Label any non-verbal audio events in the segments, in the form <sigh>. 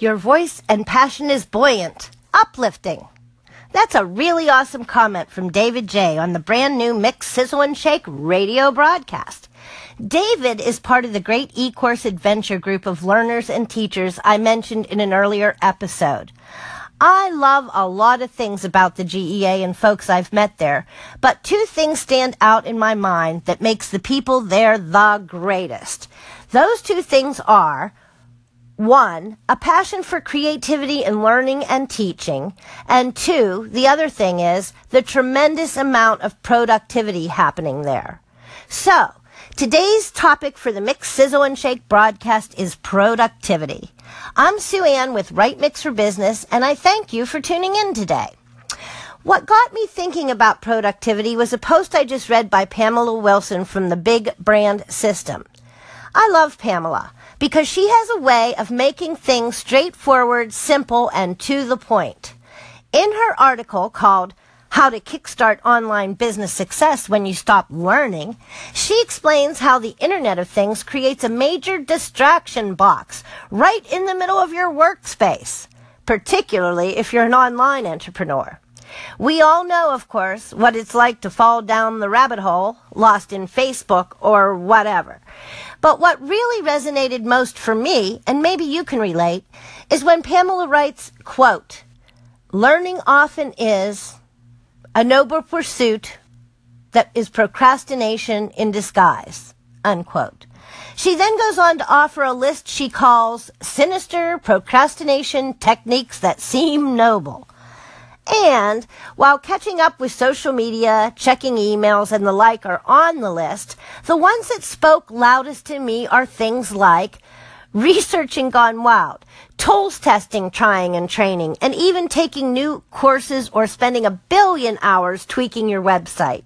Your voice and passion is buoyant, uplifting. That's a really awesome comment from David J on the brand new Mix Sizzle and Shake radio broadcast. David is part of the Great E-Course Adventure group of learners and teachers I mentioned in an earlier episode. I love a lot of things about the GEA and folks I've met there, but two things stand out in my mind that makes the people there the greatest. Those two things are one, a passion for creativity and learning and teaching. And two, the other thing is the tremendous amount of productivity happening there. So, today's topic for the Mix Sizzle and Shake broadcast is productivity. I'm Sue Ann with Right Mix for Business, and I thank you for tuning in today. What got me thinking about productivity was a post I just read by Pamela Wilson from the Big Brand System. I love Pamela because she has a way of making things straightforward, simple, and to the point. In her article called How to Kickstart Online Business Success When You Stop Learning, she explains how the Internet of Things creates a major distraction box right in the middle of your workspace, particularly if you're an online entrepreneur. We all know, of course, what it's like to fall down the rabbit hole, lost in Facebook or whatever. But what really resonated most for me, and maybe you can relate, is when Pamela writes, quote, learning often is a noble pursuit that is procrastination in disguise, unquote. She then goes on to offer a list she calls sinister procrastination techniques that seem noble. And while catching up with social media, checking emails, and the like are on the list, the ones that spoke loudest to me are things like researching gone wild, tools testing, trying, and training, and even taking new courses or spending a billion hours tweaking your website.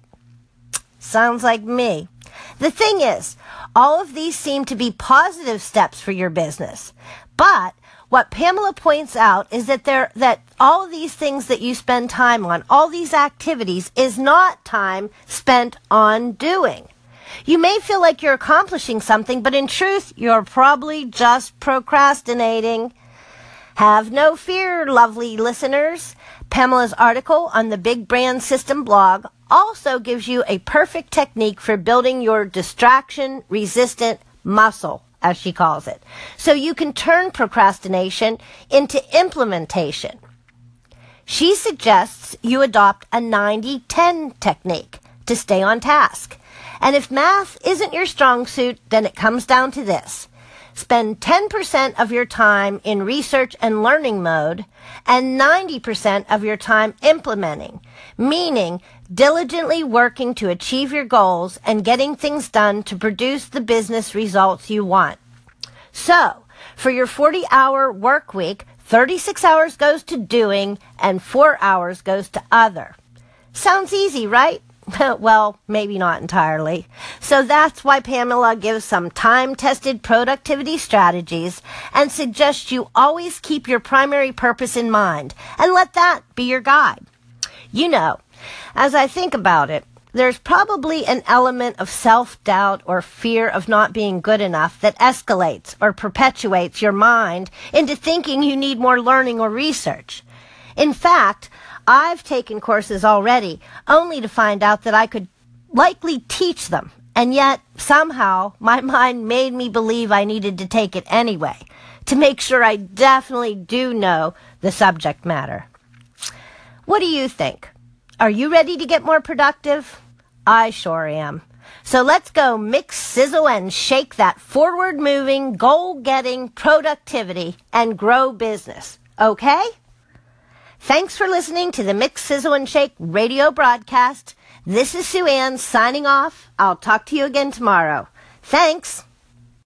Sounds like me. The thing is, all of these seem to be positive steps for your business, but what Pamela points out is that there that all these things that you spend time on, all these activities is not time spent on doing. You may feel like you're accomplishing something, but in truth, you're probably just procrastinating. Have no fear, lovely listeners. Pamela's article on the Big Brand System blog also gives you a perfect technique for building your distraction resistant muscle as she calls it. So you can turn procrastination into implementation. She suggests you adopt a 90-10 technique to stay on task. And if math isn't your strong suit, then it comes down to this. Spend 10% of your time in research and learning mode and 90% of your time implementing, meaning diligently working to achieve your goals and getting things done to produce the business results you want. So, for your 40 hour work week, 36 hours goes to doing and 4 hours goes to other. Sounds easy, right? <laughs> well, maybe not entirely. So that's why Pamela gives some time tested productivity strategies and suggests you always keep your primary purpose in mind and let that be your guide. You know, as I think about it, there's probably an element of self doubt or fear of not being good enough that escalates or perpetuates your mind into thinking you need more learning or research. In fact, I've taken courses already only to find out that I could likely teach them. And yet, somehow, my <laughs> mind made me believe I needed to take it anyway to make sure I definitely do know the subject matter. What do you think? Are you ready to get more productive? I sure am. So let's go mix, sizzle, and shake that forward moving, goal getting productivity and grow business. Okay? Thanks for listening to the Mix, Sizzle, and Shake radio broadcast. This is Sue Ann signing off. I'll talk to you again tomorrow. Thanks.